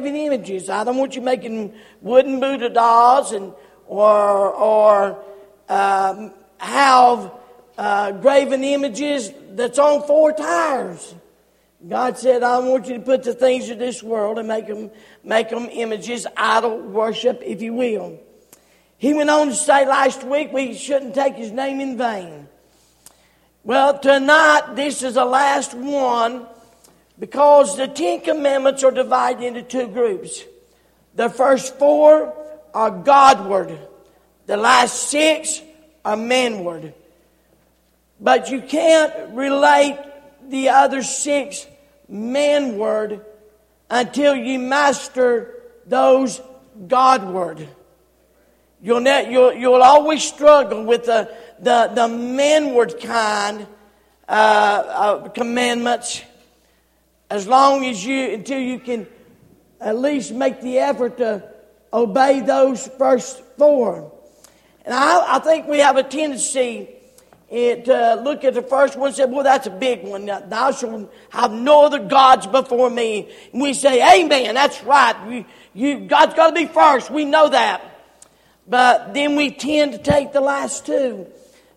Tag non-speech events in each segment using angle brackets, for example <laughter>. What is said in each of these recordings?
graven images. I don't want you making wooden Buddha dolls and or or um, have uh, graven images that's on four tires. God said, I want you to put the things of this world and make them, make them images, idol worship, if you will. He went on to say last week we shouldn't take his name in vain. Well, tonight, this is the last one because the Ten Commandments are divided into two groups. The first four are Godward, the last six are manward. But you can't relate the other six manward until you master those Godward. You'll, ne- you'll, you'll always struggle with the, the, the manward kind uh, commandments as long as you, until you can at least make the effort to obey those first four. And I, I think we have a tendency it, uh, look at the first one and say, well, that's a big one. Thou shalt have no other gods before me. And we say, amen, that's right. You, you, God's got to be first. We know that. But then we tend to take the last two,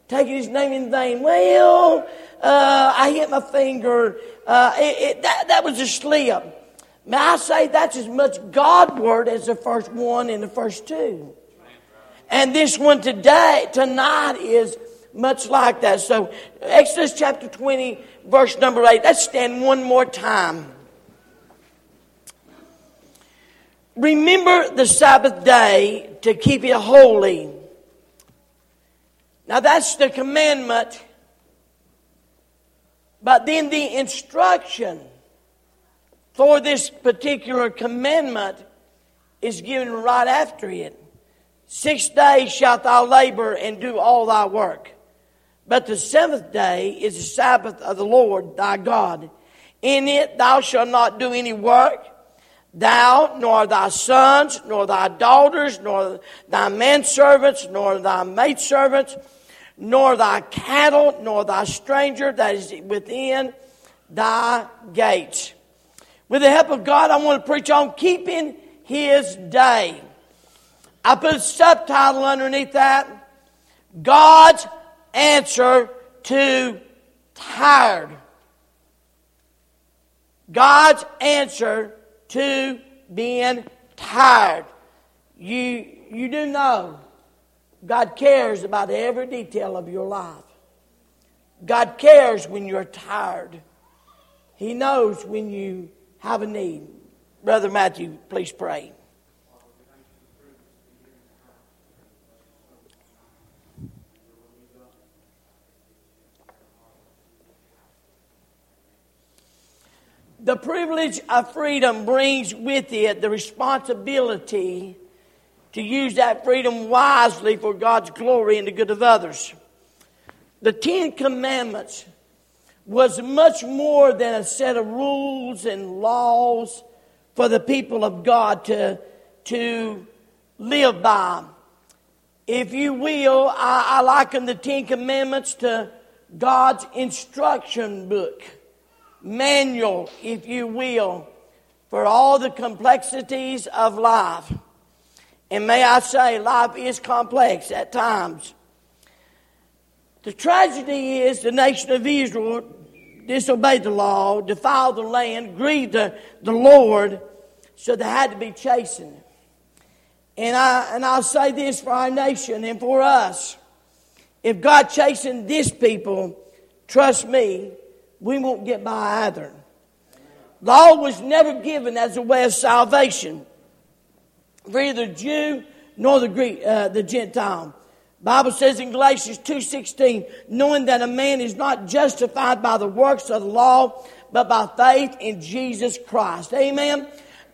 taking his name in vain. Well, uh, I hit my finger. Uh, it, it, that, that was a slip. May I say that's as much Godward as the first one and the first two. And this one today, tonight is much like that. So, Exodus chapter 20, verse number 8. Let's stand one more time. Remember the Sabbath day to keep it holy. Now, that's the commandment. But then the instruction for this particular commandment is given right after it. Six days shalt thou labor and do all thy work. But the seventh day is the Sabbath of the Lord thy God. In it thou shalt not do any work, thou, nor thy sons, nor thy daughters, nor thy manservants, nor thy maidservants, nor thy cattle, nor thy stranger that is within thy gates. With the help of God, I want to preach on keeping his day. I put a subtitle underneath that. God's answer to tired. God's answer to being tired. You, you do know God cares about every detail of your life. God cares when you're tired. He knows when you have a need. Brother Matthew, please pray. The privilege of freedom brings with it the responsibility to use that freedom wisely for God's glory and the good of others. The Ten Commandments was much more than a set of rules and laws for the people of God to, to live by. If you will, I, I liken the Ten Commandments to God's instruction book manual, if you will, for all the complexities of life. And may I say, life is complex at times. The tragedy is the nation of Israel disobeyed the law, defiled the land, grieved the, the Lord, so they had to be chastened. And, I, and I'll say this for our nation and for us. If God chastened this people, trust me, we won't get by either. Law was never given as a way of salvation for either Jew nor the Greek, uh, the Gentile. Bible says in Galatians 2:16, knowing that a man is not justified by the works of the law, but by faith in Jesus Christ. Amen.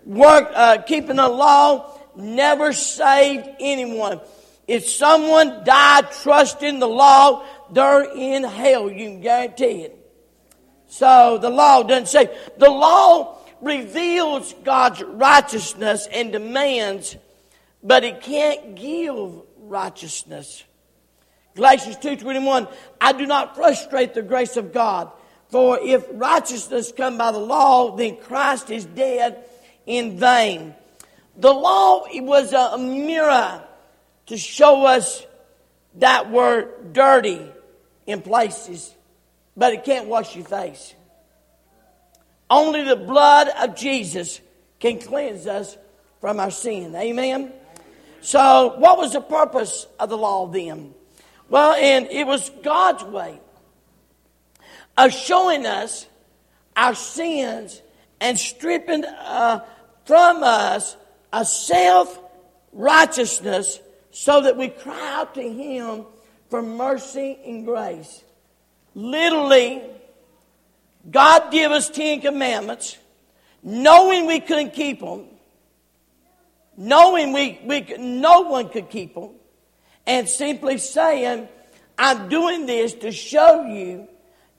Work, uh, keeping the law never saved anyone. If someone died trusting the law, they're in hell. You can guarantee it. So the law doesn't say. The law reveals God's righteousness and demands, but it can't give righteousness. Galatians 2.21, I do not frustrate the grace of God. For if righteousness come by the law, then Christ is dead in vain. The law was a mirror to show us that we're dirty in places, but it can't wash your face. Only the blood of Jesus can cleanse us from our sin. Amen? So, what was the purpose of the law then? Well, and it was God's way of showing us our sins and stripping uh, from us a self righteousness so that we cry out to Him for mercy and grace. Literally, God gave us Ten Commandments, knowing we couldn't keep them, knowing we, we no one could keep them, and simply saying, I'm doing this to show you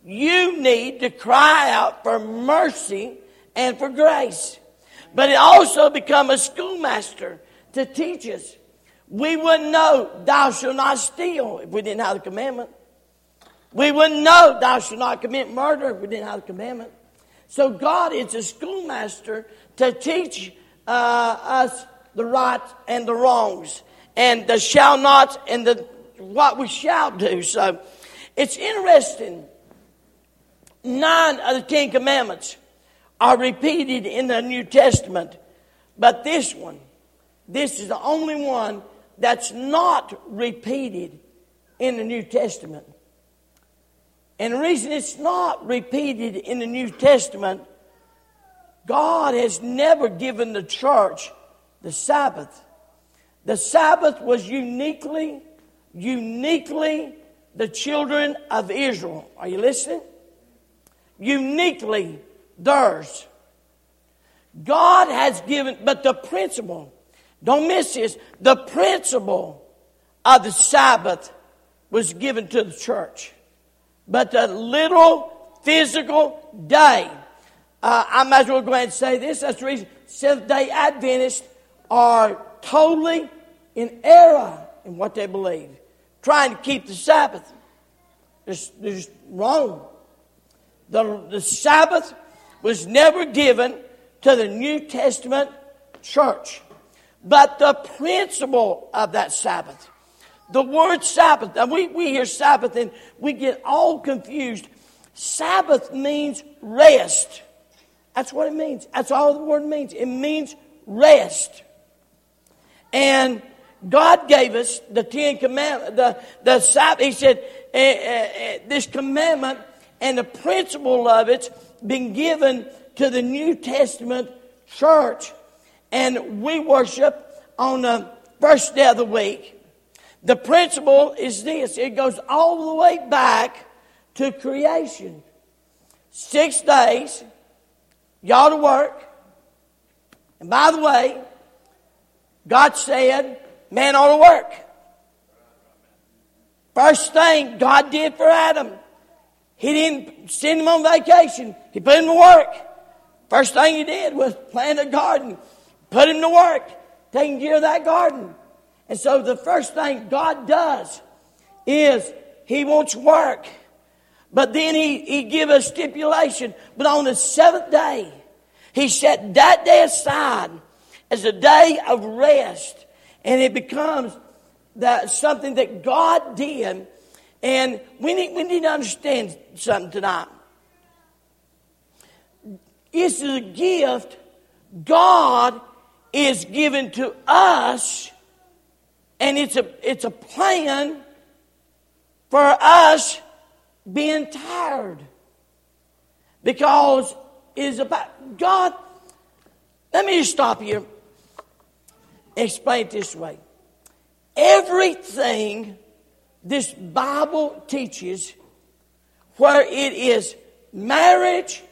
you need to cry out for mercy and for grace. But it also become a schoolmaster to teach us. We wouldn't know thou shalt not steal if we didn't have the commandment. We wouldn't know thou shalt not commit murder if we didn't have the commandment. So God is a schoolmaster to teach uh, us the rights and the wrongs and the shall nots and the what we shall do. So it's interesting. Nine of the Ten Commandments are repeated in the New Testament, but this one, this is the only one that's not repeated in the New Testament. And the reason it's not repeated in the New Testament, God has never given the church the Sabbath. The Sabbath was uniquely, uniquely the children of Israel. Are you listening? Uniquely theirs. God has given, but the principle, don't miss this, the principle of the Sabbath was given to the church. But the little physical day, uh, I might as well go ahead and say this. That's the reason Seventh day Adventists are totally in error in what they believe, trying to keep the Sabbath. It's, it's wrong. The, the Sabbath was never given to the New Testament church. But the principle of that Sabbath, the word Sabbath, we, we hear Sabbath and we get all confused. Sabbath means rest. That's what it means. That's all the word means. It means rest. And God gave us the Ten Commandments, the, the Sabbath. He said, eh, eh, eh, this commandment and the principle of it's been given to the New Testament church. And we worship on the first day of the week. The principle is this it goes all the way back to creation. Six days, y'all to work. And by the way, God said, man ought to work. First thing God did for Adam, He didn't send him on vacation. He put him to work. First thing he did was plant a garden, put him to work, taking care of that garden. And so the first thing God does is He wants work. But then He, he give a stipulation. But on the seventh day, He set that day aside as a day of rest. And it becomes that something that God did. And we need, we need to understand something tonight. It's a gift God is given to us, and it's a, it's a plan for us being tired. Because is about God. Let me stop here. Explain it this way. Everything this Bible teaches, where it is marriage,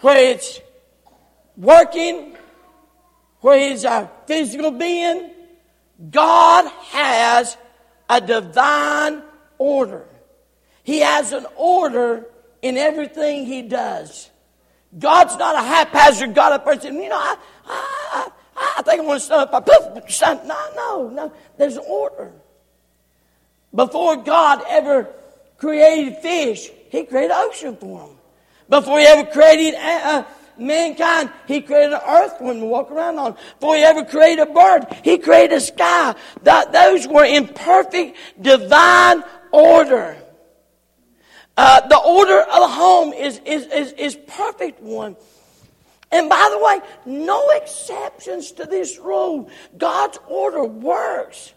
where it's working, where he's a physical being, God has a divine order. He has an order in everything He does. God's not a haphazard God, a person, you know, I, I, I think I want to stand up. Poof, no, no, no. There's an order. Before God ever created fish, He created ocean for them. Before He ever created uh, mankind, He created an earth for him to walk around on. Before He ever created a bird, He created a sky. That, those were in perfect divine order. Uh, the order of the home is, is, is, is perfect one. And by the way, no exceptions to this rule. God's order works.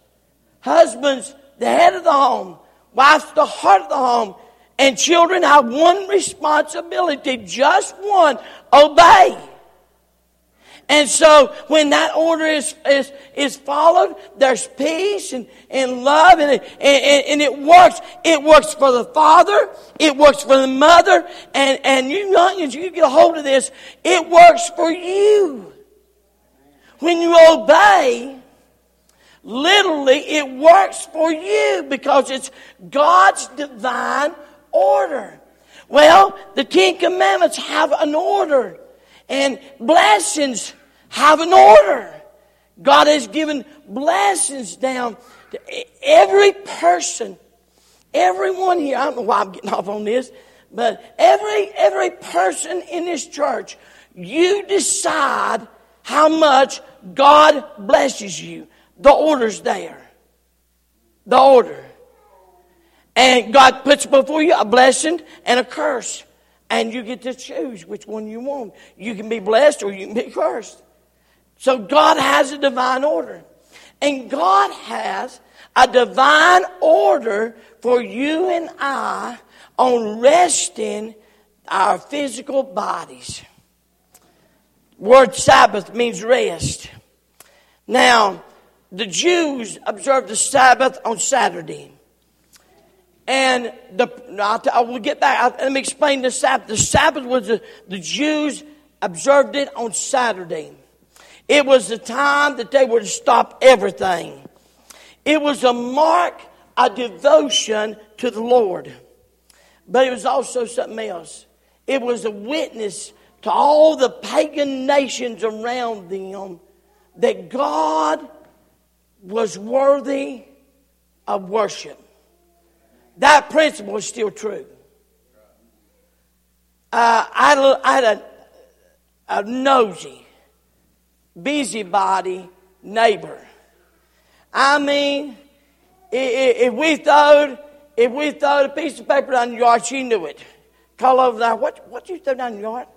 Husbands, the head of the home. Wives, the heart of the home. And children have one responsibility, just one, obey. And so when that order is, is, is followed, there's peace and, and love and it, and, and it works. It works for the father. It works for the mother. And, and you youngins, you get a hold of this. It works for you. When you obey, literally it works for you because it's God's divine order. Well, the Ten Commandments have an order. And blessings have an order. God has given blessings down to every person, everyone here. I don't know why I'm getting <laughs> off on this, but every every person in this church, you decide how much God blesses you. The order's there. The order. And God puts before you a blessing and a curse. And you get to choose which one you want. You can be blessed or you can be cursed. So God has a divine order. And God has a divine order for you and I on resting our physical bodies. Word Sabbath means rest. Now, the Jews observed the Sabbath on Saturday. And the, I will get back. Let me explain the Sabbath. The Sabbath was the, the Jews observed it on Saturday. It was the time that they were to stop everything. It was a mark, a devotion to the Lord. But it was also something else. It was a witness to all the pagan nations around them that God was worthy of worship. That principle is still true. Uh, I, I, had a, a nosy busybody neighbor. I mean, if we throwed, if we throwed a piece of paper down the yard, she knew it. Call over there, what, what you throw down the yard?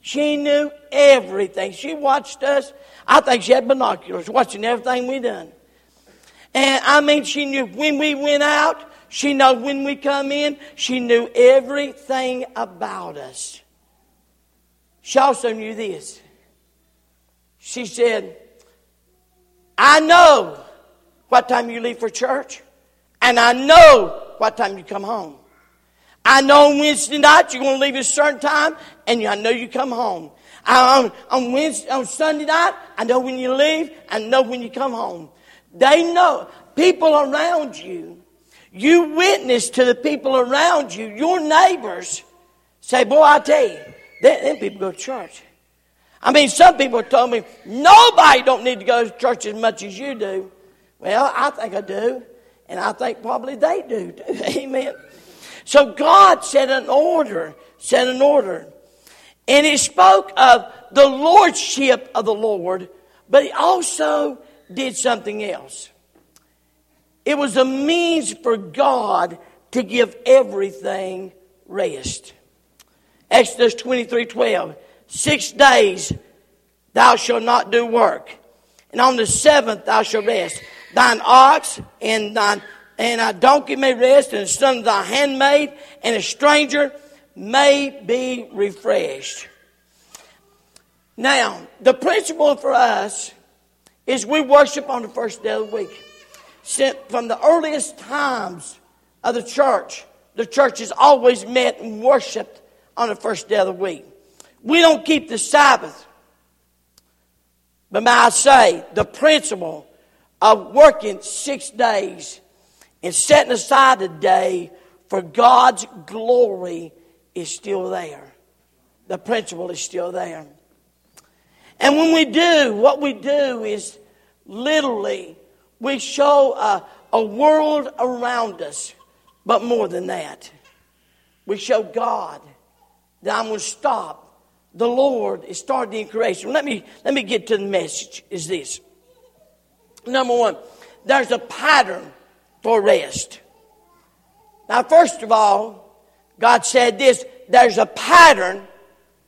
She knew everything. She watched us. I think she had binoculars watching everything we done. And I mean, she knew when we went out. She knew when we come in. She knew everything about us. She also knew this. She said, I know what time you leave for church, and I know what time you come home. I know on Wednesday night you're going to leave at a certain time, and I know you come home. On, on Wednesday, on Sunday night, I know when you leave, I know when you come home. They know. People around you, you witness to the people around you, your neighbors, say, boy, I tell you, them people go to church. I mean, some people told me, nobody don't need to go to church as much as you do. Well, I think I do. And I think probably they do too. <laughs> Amen. So God set an order, set an order. And he spoke of the lordship of the Lord, but he also did something else. It was a means for God to give everything rest. Exodus 23 12. Six days thou shalt not do work. And on the seventh thou shalt rest. Thine ox and thine and a donkey may rest, and the son of thy handmaid, and a stranger may be refreshed. Now, the principle for us is we worship on the first day of the week. From the earliest times of the church, the church has always met and worshiped on the first day of the week. We don't keep the Sabbath. But may I say, the principle of working six days and setting aside a day for God's glory is still there. The principle is still there. And when we do, what we do is literally we show a, a world around us, but more than that, we show God that I'm going to stop the Lord is starting in creation. Let me, let me get to the message is this. Number one, there's a pattern for rest. Now, first of all, God said this, there's a pattern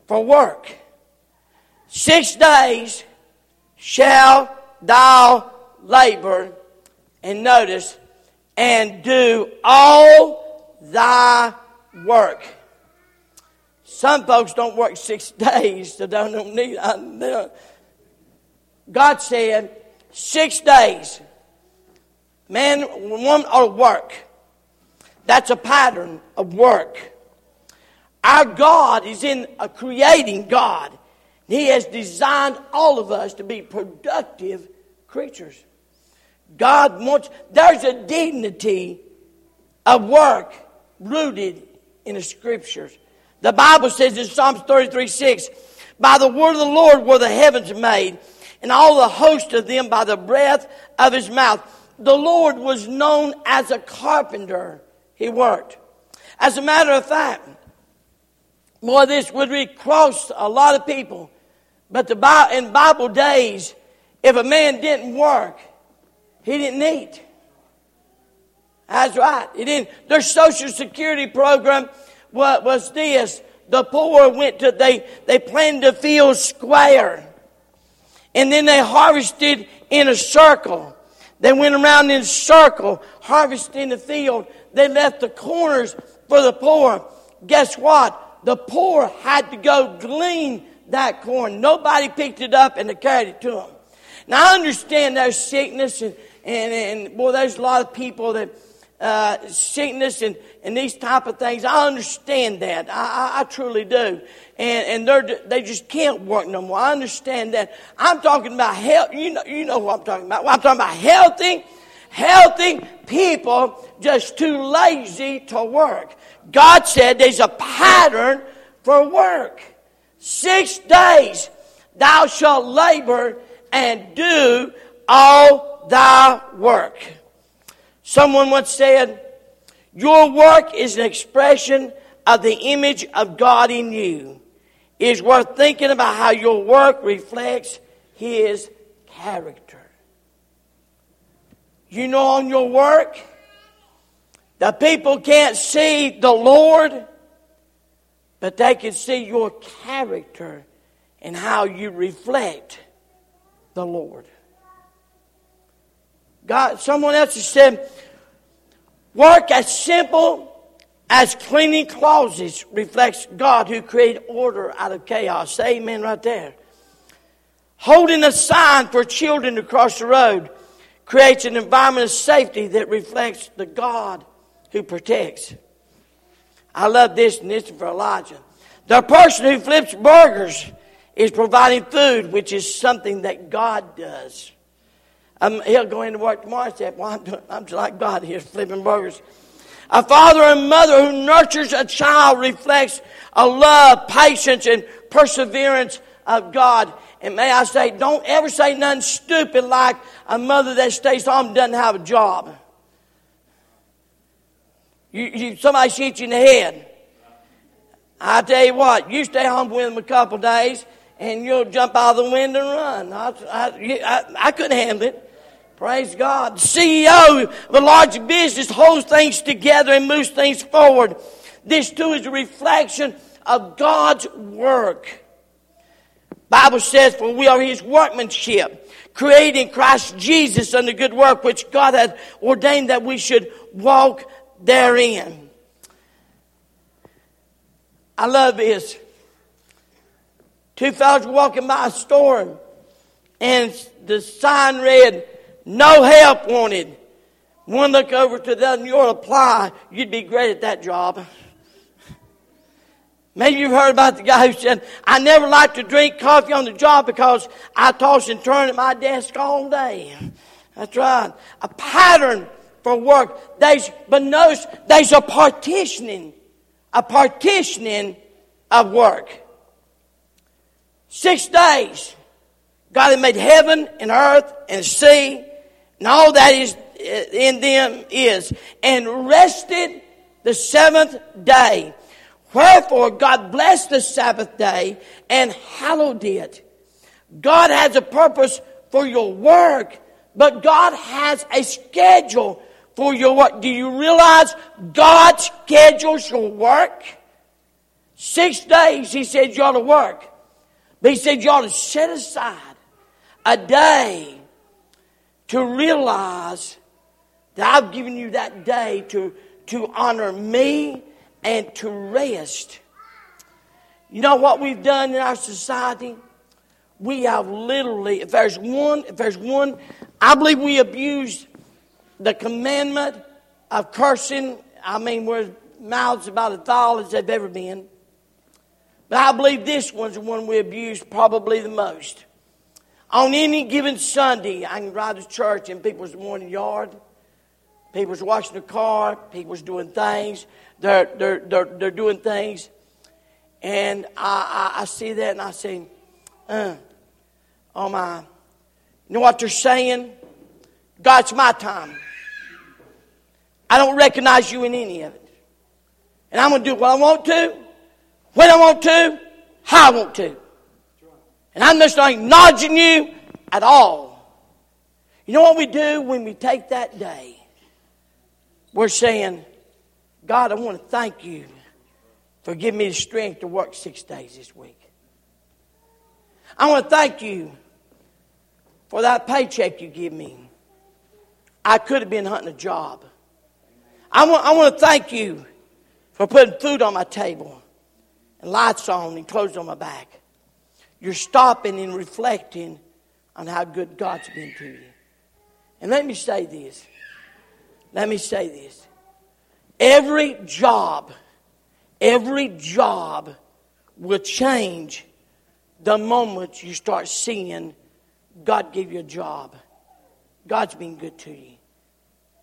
for work. Six days shall thou labor, and notice, and do all thy work. Some folks don't work six <laughs> days, so don't need. God said, six days, man, woman, or work. That's a pattern of work. Our God is in a creating God. He has designed all of us to be productive creatures. God wants, there's a dignity of work rooted in the scriptures. The Bible says in Psalms 33 6, by the word of the Lord were the heavens made, and all the host of them by the breath of his mouth. The Lord was known as a carpenter. He worked. As a matter of fact, boy, this would be cross a lot of people. But the in Bible days, if a man didn't work, he didn't eat. That's right. He didn't. Their social security program what was this? The poor went to, they, they planted a field square. And then they harvested in a circle. They went around in a circle, harvesting the field. They left the corners for the poor. Guess what? The poor had to go glean that corn. Nobody picked it up and they carried it to them. Now I understand there's sickness and, and, and boy, there's a lot of people that uh, sickness and, and these type of things. I understand that. I, I, I truly do. And, and they're, they just can't work no more. I understand that. I'm talking about health. You know, you know what I'm talking about. Well, I'm talking about healthy, healthy people just too lazy to work. God said there's a pattern for work. Six days thou shalt labor and do all thy work. Someone once said, Your work is an expression of the image of God in you. It is worth thinking about how your work reflects His character. You know, on your work, the people can't see the Lord, but they can see your character and how you reflect the Lord. God, someone else has said, work as simple as cleaning closets reflects God who created order out of chaos. Amen right there. Holding a sign for children to cross the road creates an environment of safety that reflects the God who protects. I love this and this is for Elijah. The person who flips burgers is providing food, which is something that God does. He'll go into work tomorrow and say, Well, I'm, doing, I'm just like God here, flipping burgers. A father and mother who nurtures a child reflects a love, patience, and perseverance of God. And may I say, don't ever say nothing stupid like a mother that stays home doesn't have a job. You, you, somebody shoots you in the head. I tell you what, you stay home with them a couple days, and you'll jump out of the window and run. I, I, I, I couldn't handle it. Praise God. CEO of a large business holds things together and moves things forward. This too is a reflection of God's work. Bible says, for we are his workmanship, created in Christ Jesus unto good work, which God hath ordained that we should walk therein. I love this. Two fellows walking by a store and the sign read, no help wanted. One look over to the other and you'll apply. You'd be great at that job. Maybe you've heard about the guy who said, I never like to drink coffee on the job because I toss and turn at my desk all day. That's right. A pattern for work. There's, but notice there's a partitioning, a partitioning of work. Six days. God had made heaven and earth and sea and all that is uh, in them is, and rested the seventh day. Wherefore God blessed the Sabbath day and hallowed it. God has a purpose for your work, but God has a schedule for your work. Do you realize God schedules your work? Six days, He said you ought to work. But He said you ought to set aside a day to realize that I've given you that day to, to honor me and to rest. You know what we've done in our society? We have literally, if there's one, if there's one, I believe we abused the commandment of cursing. I mean, we're mouths about as foul as they've ever been. But I believe this one's the one we abuse probably the most. On any given Sunday, I can ride to church in people's morning yard. People's washing the car. People's doing things. They're, they're, they're, they're doing things. And I, I, I see that and I say, uh, oh my. You know what they're saying? God's my time. I don't recognize you in any of it. And I'm going to do what I want to, when I want to, how I want to. And I'm just not acknowledging you at all. You know what we do when we take that day? We're saying, God, I want to thank you for giving me the strength to work six days this week. I want to thank you for that paycheck you give me. I could have been hunting a job. I want, I want to thank you for putting food on my table and lights on and clothes on my back. You're stopping and reflecting on how good God's been to you. And let me say this. Let me say this. Every job, every job will change the moment you start seeing God give you a job. God's been good to you.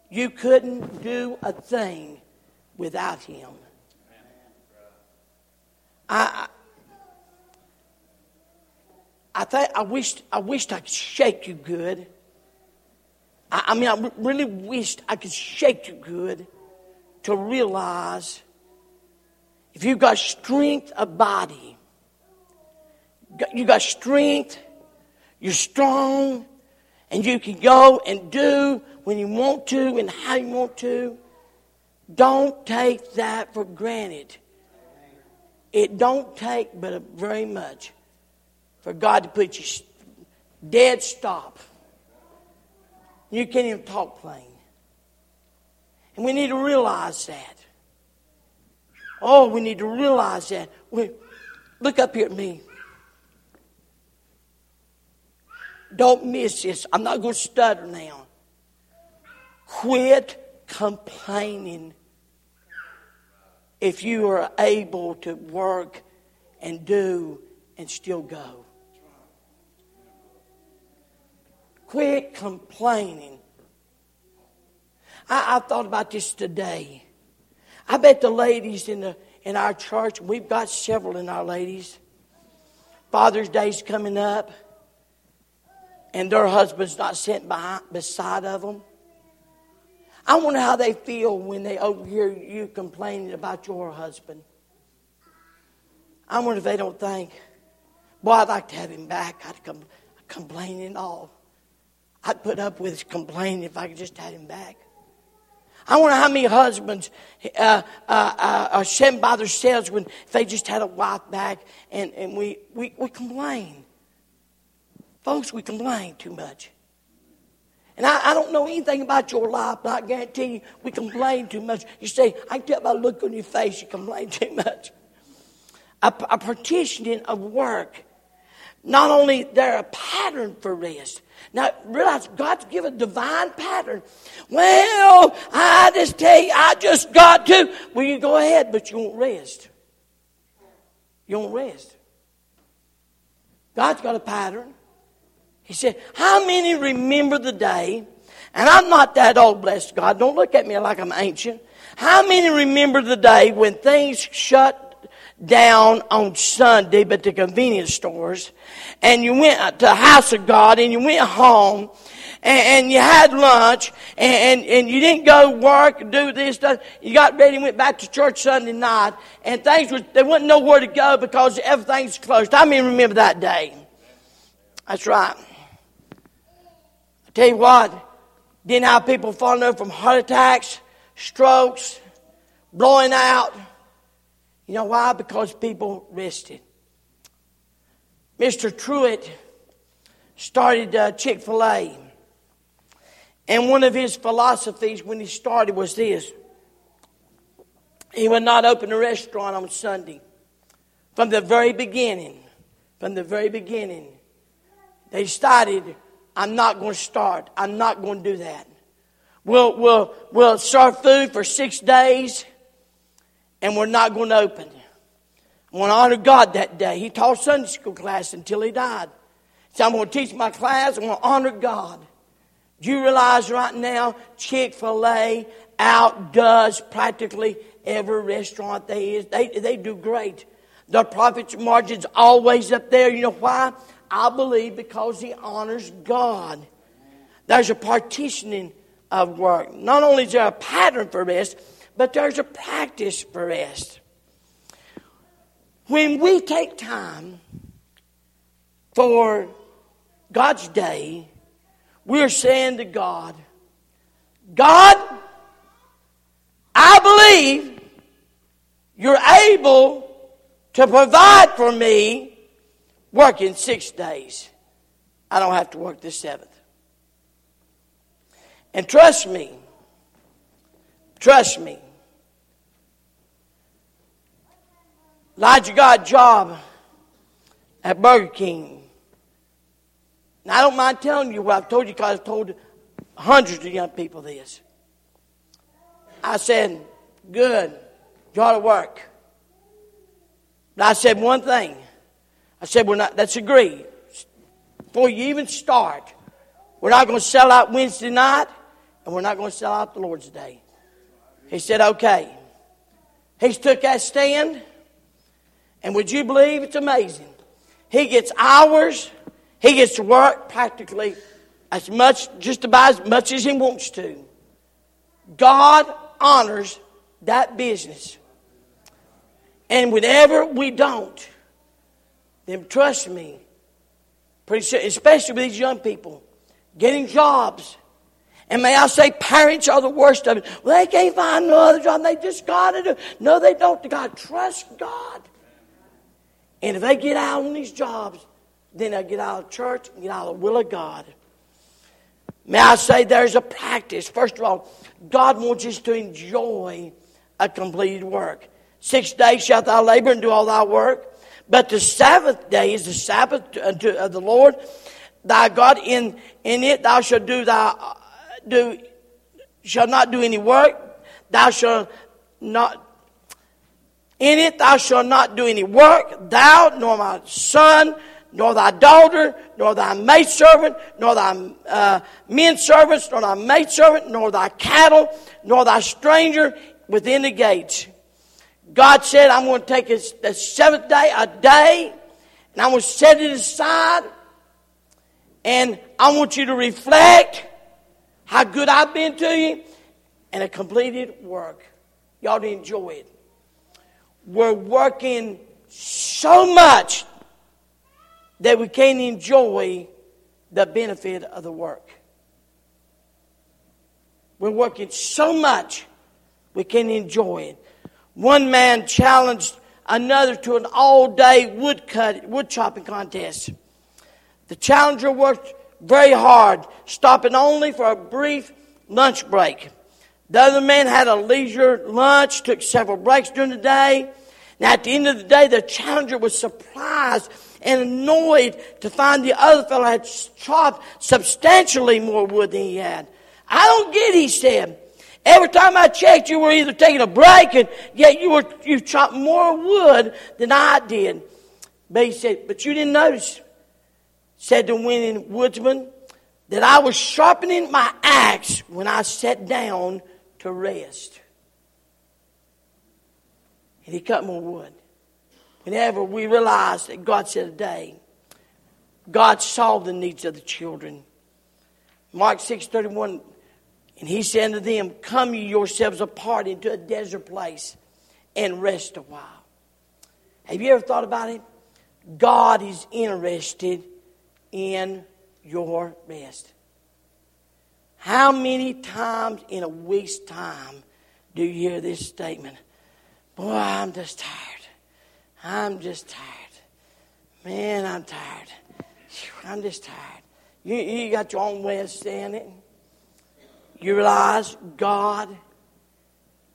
You couldn't do a thing without Him. I, I think I wished I wished I could shake you good. I, I mean, I really wished I could shake you good to realize if you've got strength of body, you got strength, you're strong, and you can go and do when you want to and how you want to. Don't take that for granted. It don't take but very much for God to put you dead stop. You can't even talk plain. And we need to realize that. Oh, we need to realize that. We, look up here at me. Don't miss this. I'm not going to stutter now. Quit complaining if you are able to work and do and still go. Quit complaining. I, I thought about this today. I bet the ladies in the in our church, we've got several in our ladies. Father's Day's coming up, and their husband's not sitting behind, beside of them. I wonder how they feel when they overhear you complaining about your husband. I wonder if they don't think, boy, I'd like to have him back. I'd come complaining all. I'd put up with his complaining if I could just have him back. I wonder how many husbands uh, uh, uh, are sent by themselves when they just had a wife back and, and we, we, we complain. Folks, we complain too much. And I, I, don't know anything about your life, but I guarantee you we complain too much. You say, I can tell by the look on your face you complain too much. A, a partitioning of work. Not only they're a pattern for rest, now, realize God's given a divine pattern. Well, I just tell you, I just got to. Well, you go ahead, but you won't rest. You won't rest. God's got a pattern. He said, How many remember the day? And I'm not that old, blessed God. Don't look at me like I'm ancient. How many remember the day when things shut down on Sunday, but the convenience stores, and you went to the house of God and you went home and, and you had lunch and, and, and, you didn't go work and do this stuff. You got ready and went back to church Sunday night and things were, they wouldn't know where to go because everything's closed. I mean, remember that day. That's right. I tell you what, didn't have people falling over from heart attacks, strokes, blowing out. You know why? Because people rested. Mr. Truett started uh, Chick fil A. And one of his philosophies when he started was this he would not open a restaurant on Sunday. From the very beginning, from the very beginning, they started, I'm not going to start. I'm not going to do that. We'll, we'll, we'll serve food for six days and we're not going to open. I want to honor God that day. He taught Sunday school class until he died. So I'm going to teach my class. I'm going to honor God. Do you realize right now Chick fil A outdoes practically every restaurant they is? They, they do great. The profit margin's always up there. You know why? I believe because he honors God. There's a partitioning of work. Not only is there a pattern for rest, but there's a practice for rest. When we take time for God's day, we're saying to God, God, I believe you're able to provide for me working six days. I don't have to work the seventh. And trust me, trust me, Elijah got a job at Burger King. Now, I don't mind telling you what I've told you because I've told hundreds of young people this. I said, good, you ought to work. But I said one thing. I said, we're not, let's agree. Before you even start, we're not going to sell out Wednesday night and we're not going to sell out the Lord's Day. He said, okay. He's took that stand. And would you believe it's amazing? He gets hours, he gets to work practically as much, just about as much as he wants to. God honors that business. And whenever we don't, then trust me, especially with these young people, getting jobs. And may I say, parents are the worst of it. Well, they can't find no other job. They just got to do. No, they don't. God, trust God. And if they get out on these jobs, then they'll get out of church and get out of the will of God. May I say there's a practice. First of all, God wants us to enjoy a completed work. Six days shalt thou labor and do all thy work. But the Sabbath day is the Sabbath uh, of uh, the Lord thy God. In, in it thou shalt do thy, do, shall not do any work. Thou shalt not in it thou shalt not do any work, thou, nor my son, nor thy daughter, nor thy maidservant, nor thy uh, men servants, nor thy maidservant, nor thy cattle, nor thy stranger within the gates. God said, I'm going to take the seventh day, a day, and I'm going to set it aside, and I want you to reflect how good I've been to you, and a completed work. Y'all to enjoy it we're working so much that we can't enjoy the benefit of the work. We're working so much we can't enjoy it. One man challenged another to an all-day wood cut wood chopping contest. The challenger worked very hard, stopping only for a brief lunch break. The other man had a leisure lunch, took several breaks during the day. Now, at the end of the day, the challenger was surprised and annoyed to find the other fellow had chopped substantially more wood than he had. I don't get, he said. Every time I checked, you were either taking a break and yet you were, you chopped more wood than I did. But he said, but you didn't notice, said the winning woodsman, that I was sharpening my axe when I sat down to rest. And he cut more wood. Whenever we realize that God said a day, God saw the needs of the children. Mark 6 31. And he said to them, Come ye yourselves apart into a desert place and rest a while. Have you ever thought about it? God is interested in your rest. How many times in a week's time do you hear this statement? Boy, I'm just tired. I'm just tired. Man, I'm tired. I'm just tired. You, you got your own way of saying it. You realize God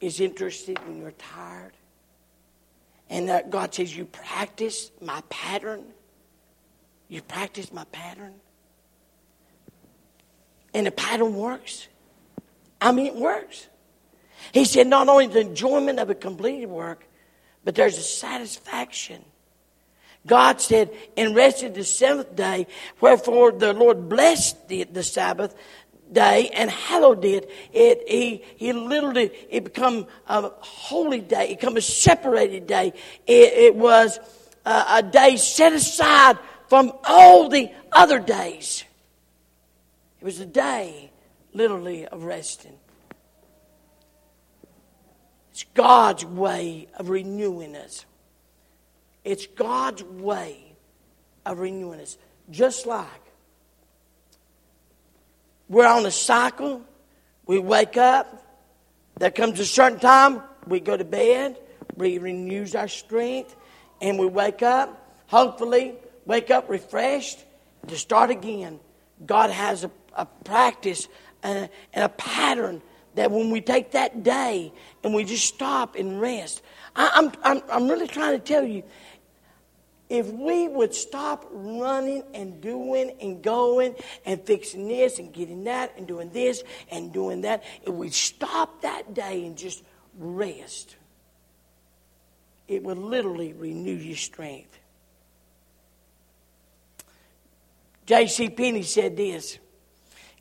is interested when you're tired. And that God says, You practice my pattern. You practice my pattern. And the pattern works. I mean, it works. He said, Not only the enjoyment of a completed work, but there's a satisfaction. God said, and rested the seventh day, wherefore the Lord blessed the, the Sabbath day and hallowed it. It he he literally it become a holy day. It become a separated day. It, it was a, a day set aside from all the other days. It was a day, literally, of resting. It's God's way of renewing us. It's God's way of renewing us. Just like we're on a cycle. We wake up. There comes a certain time. We go to bed. We renew our strength. And we wake up. Hopefully, wake up refreshed to start again. God has a, a practice and a, and a pattern that when we take that day and we just stop and rest, I, I'm, I'm, I'm really trying to tell you if we would stop running and doing and going and fixing this and getting that and doing this and doing that, if we stop that day and just rest, it would literally renew your strength. J.C. Penney said this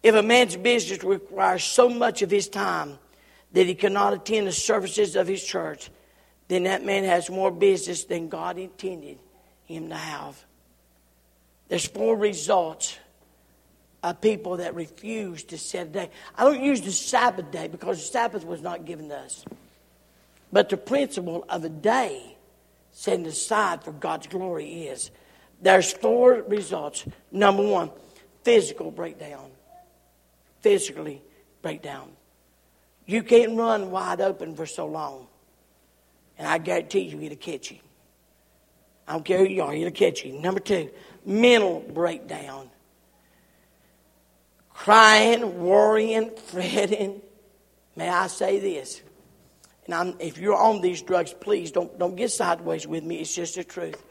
If a man's business requires so much of his time that he cannot attend the services of his church, then that man has more business than God intended him to have. There's four results of people that refuse to set a day. I don't use the Sabbath day because the Sabbath was not given to us. But the principle of a day set aside for God's glory is there's four results. Number one, physical breakdown. Physically breakdown. You can't run wide open for so long. And I guarantee you it'll catch you. I don't care who you are, it'll catch you. Number two, mental breakdown. Crying, worrying, fretting. May I say this? And I'm, if you're on these drugs, please don't, don't get sideways with me. It's just the truth.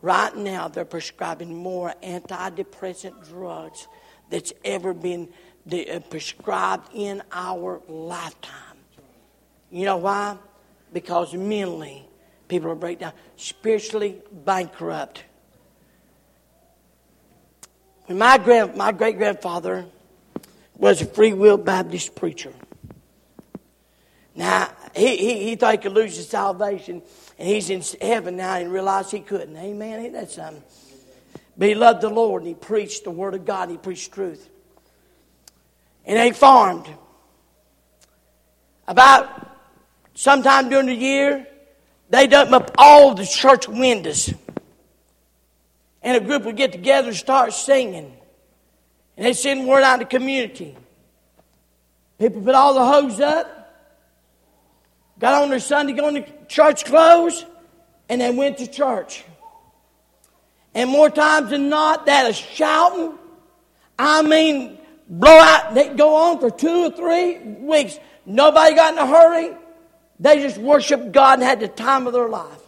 Right now, they're prescribing more antidepressant drugs that's ever been uh, prescribed in our lifetime. You know why? Because mentally, People are break down, spiritually bankrupt. When my grand, my great grandfather was a free will Baptist preacher. Now he, he, he thought he could lose his salvation, and he's in heaven now and realized he couldn't. Amen. Ain't that something? But he loved the Lord and he preached the word of God. And he preached truth. And they farmed. About sometime during the year, They'd open up all the church windows. And a group would get together and start singing. And they'd send word out to the community. People put all the hose up, got on their Sunday going to church clothes, and they went to church. And more times than not, that is shouting. I mean, blow out, they go on for two or three weeks. Nobody got in a hurry. They just worshiped God and had the time of their life.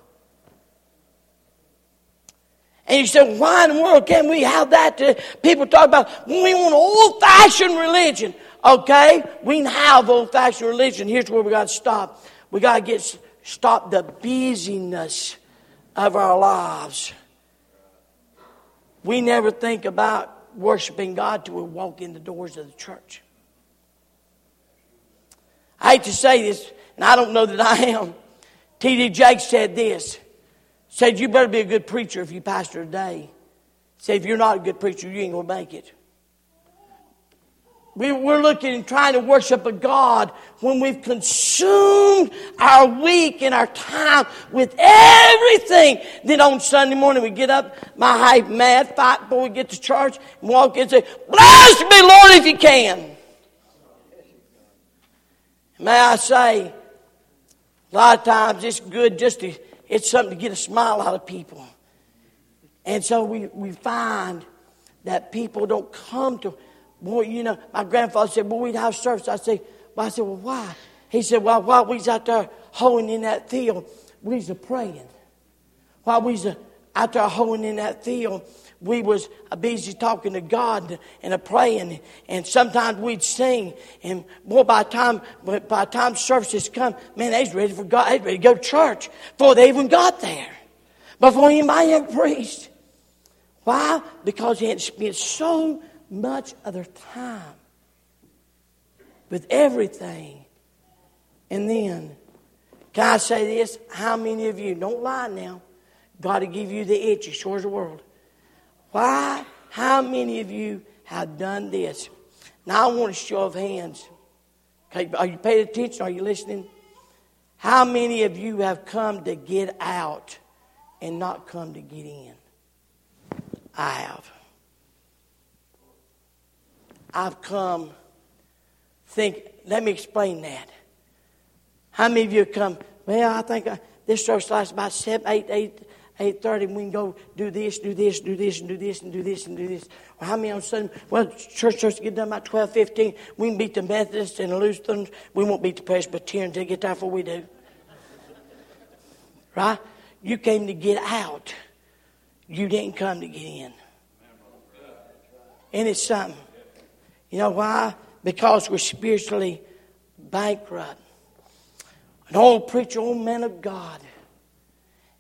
And you said, why in the world can't we have that? To, people talk about, we want old fashioned religion. Okay, we can have old fashioned religion. Here's where we got to stop. We got to get stop the busyness of our lives. We never think about worshiping God till we walk in the doors of the church. I hate to say this, and I don't know that I am. T.D. Jakes said this. Said, you better be a good preacher if you pastor today. day. Say, if you're not a good preacher, you ain't going to make it. We, we're looking and trying to worship a God when we've consumed our week and our time with everything. Then on Sunday morning we get up, my hype mad, fight before we get to church, and walk in and say, Bless me, Lord, if you can. May I say, a lot of times it's good just to, it's something to get a smile out of people. And so we, we find that people don't come to, boy, you know, my grandfather said, boy, we'd have service. I said, well, I said, well, why? He said, well, while we was out there hoeing in that field, we was praying. While we was out there hoeing in that field, we was busy talking to God and a praying, and sometimes we'd sing. And boy, by the time by the time services come, man, they's ready for God. They's ready to go to church before they even got there, before anybody ever preached. Why? Because they had spent so much of their time with everything. And then, can I say this? How many of you, don't lie now, God to give you the itch as sure as the world. Why? How many of you have done this? Now I want a show of hands. Okay, are you paying attention? Are you listening? How many of you have come to get out and not come to get in? I have. I've come think, let me explain that. How many of you come, well, I think I, this service lasts about 7, 8, 8, 8.30 we can go do this, do this, do this, and do this, and do this, and do this. Well, how many on Sunday? Well, church church get done about 12, 15. We can beat the Methodists and the Lutherans. We won't beat the Presbyterians. They get there before we do. Right? You came to get out. You didn't come to get in. And it's something. You know why? Because we're spiritually bankrupt. An old preacher, old man of God.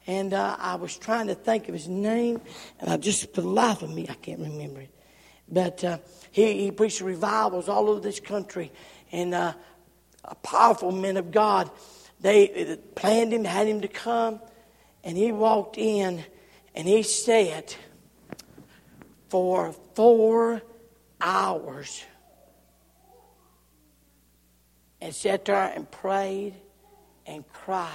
And uh, I was trying to think of his name, and I just, for the life of me, I can't remember it. But uh, he, he preached revivals all over this country. And uh, a powerful man of God, they planned him, had him to come, and he walked in and he said, for four hours, and sat there and prayed and cried.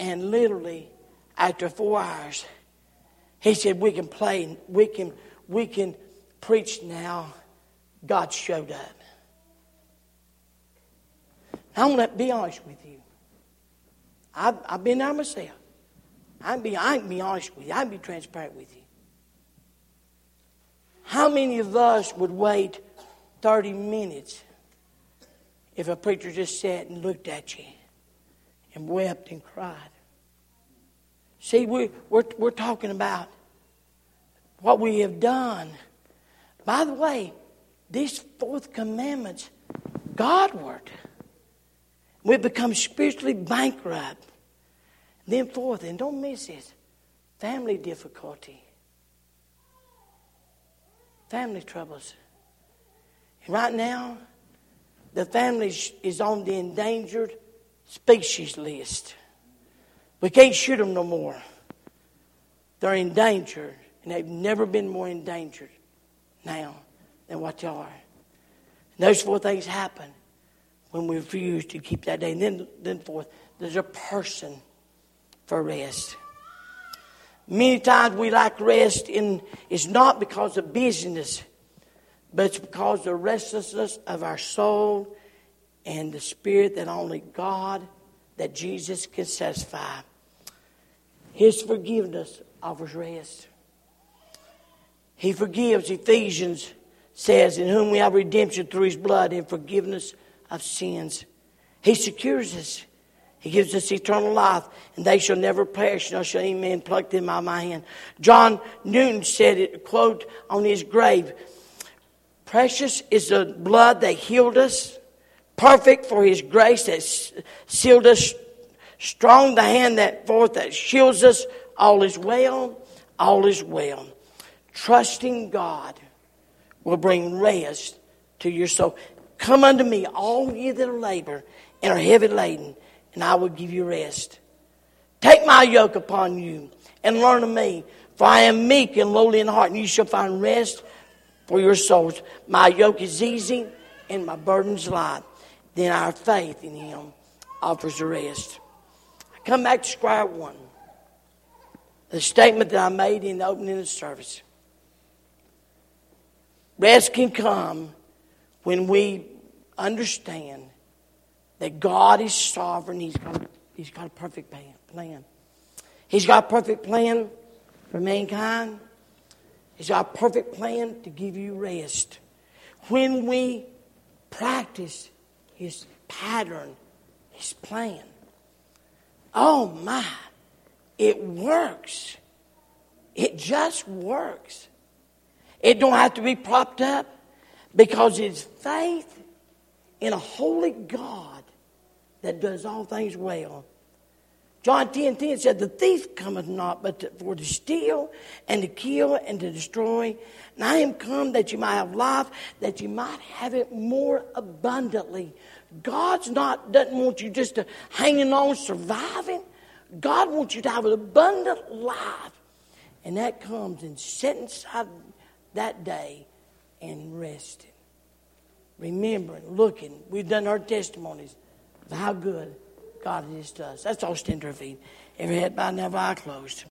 And literally, after four hours, he said, We can play, we can, we can preach now. God showed up. I'm to be honest with you. I've, I've been there myself. I can be, I can be honest with you. I can be transparent with you. How many of us would wait 30 minutes if a preacher just sat and looked at you and wept and cried? See, we, we're, we're talking about what we have done. By the way, these fourth commandments, Godward. We've become spiritually bankrupt. Then, fourth, and don't miss this family difficulty, family troubles. And right now, the family is on the endangered species list. We can't shoot them no more. They're endangered, and they've never been more endangered now than what they are. And those four things happen when we refuse to keep that day. And then, then fourth, there's a person for rest. Many times we lack rest in it's not because of busyness, but it's because of the restlessness of our soul and the spirit that only God, that Jesus can satisfy. His forgiveness offers rest. He forgives. Ephesians says, In whom we have redemption through his blood and forgiveness of sins. He secures us. He gives us eternal life, and they shall never perish, nor shall any man pluck them out of my hand. John Newton said it, quote, on his grave Precious is the blood that healed us, perfect for his grace that sealed us, strong the hand that forth that shields us. All is well, all is well. Trusting God will bring rest to your soul. Come unto me, all ye that labor and are heavy laden and I will give you rest. Take my yoke upon you and learn of me, For I am meek and lowly in heart, and you shall find rest for your souls. My yoke is easy and my burden's light. Then our faith in Him offers the rest. I come back to square one. The statement that I made in the opening of the service. Rest can come when we understand that God is sovereign. He's got, he's got a perfect plan. He's got a perfect plan for mankind. He's got a perfect plan to give you rest. When we practice His pattern, His plan, oh my, it works. It just works. It don't have to be propped up because it's faith in a holy God that does all things well John 10 10 said, The thief cometh not but to, for to steal and to kill and to destroy. And I am come that you might have life, that you might have it more abundantly. God's not doesn't want you just to hanging on, surviving. God wants you to have an abundant life. And that comes in setting aside that day and resting. Remembering, looking. We've done our testimonies of how good God is to us. That's all stand to. Every head bowed, never eye closed.